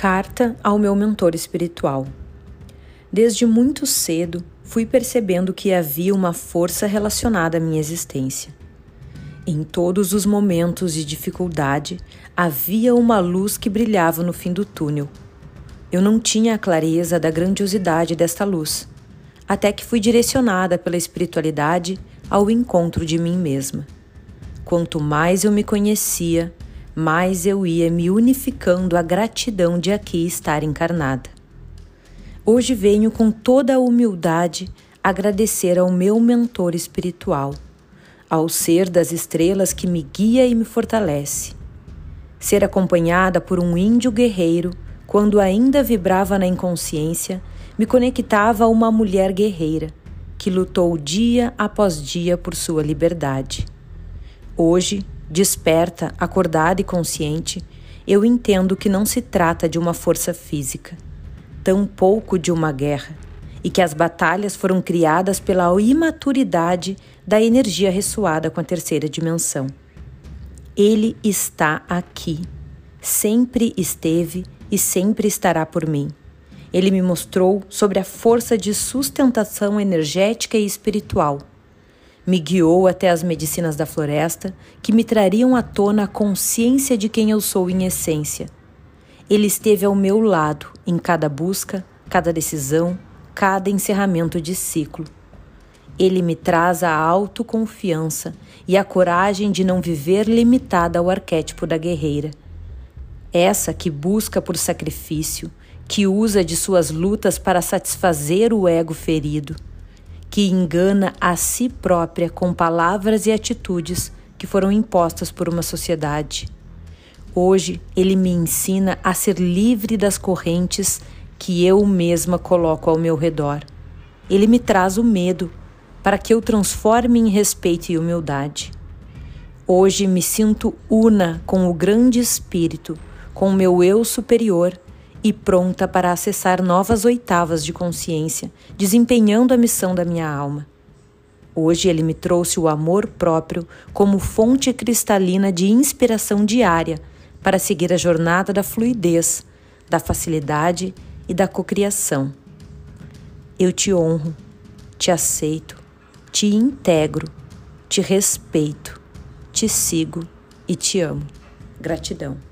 Carta ao meu mentor espiritual. Desde muito cedo fui percebendo que havia uma força relacionada à minha existência. Em todos os momentos de dificuldade havia uma luz que brilhava no fim do túnel. Eu não tinha a clareza da grandiosidade desta luz, até que fui direcionada pela espiritualidade ao encontro de mim mesma. Quanto mais eu me conhecia, mais eu ia me unificando à gratidão de aqui estar encarnada. Hoje venho com toda a humildade agradecer ao meu mentor espiritual, ao ser das estrelas que me guia e me fortalece. Ser acompanhada por um índio guerreiro, quando ainda vibrava na inconsciência, me conectava a uma mulher guerreira que lutou dia após dia por sua liberdade. Hoje, desperta, acordada e consciente, eu entendo que não se trata de uma força física, tampouco de uma guerra, e que as batalhas foram criadas pela imaturidade da energia ressoada com a terceira dimensão. Ele está aqui, sempre esteve e sempre estará por mim. Ele me mostrou sobre a força de sustentação energética e espiritual me guiou até as medicinas da floresta que me trariam à tona a consciência de quem eu sou em essência. Ele esteve ao meu lado em cada busca, cada decisão, cada encerramento de ciclo. Ele me traz a autoconfiança e a coragem de não viver limitada ao arquétipo da guerreira. Essa que busca por sacrifício, que usa de suas lutas para satisfazer o ego ferido que engana a si própria com palavras e atitudes que foram impostas por uma sociedade. Hoje ele me ensina a ser livre das correntes que eu mesma coloco ao meu redor. Ele me traz o medo para que eu transforme em respeito e humildade. Hoje me sinto una com o grande espírito, com o meu eu superior e pronta para acessar novas oitavas de consciência, desempenhando a missão da minha alma. Hoje ele me trouxe o amor próprio como fonte cristalina de inspiração diária para seguir a jornada da fluidez, da facilidade e da cocriação. Eu te honro, te aceito, te integro, te respeito, te sigo e te amo. Gratidão.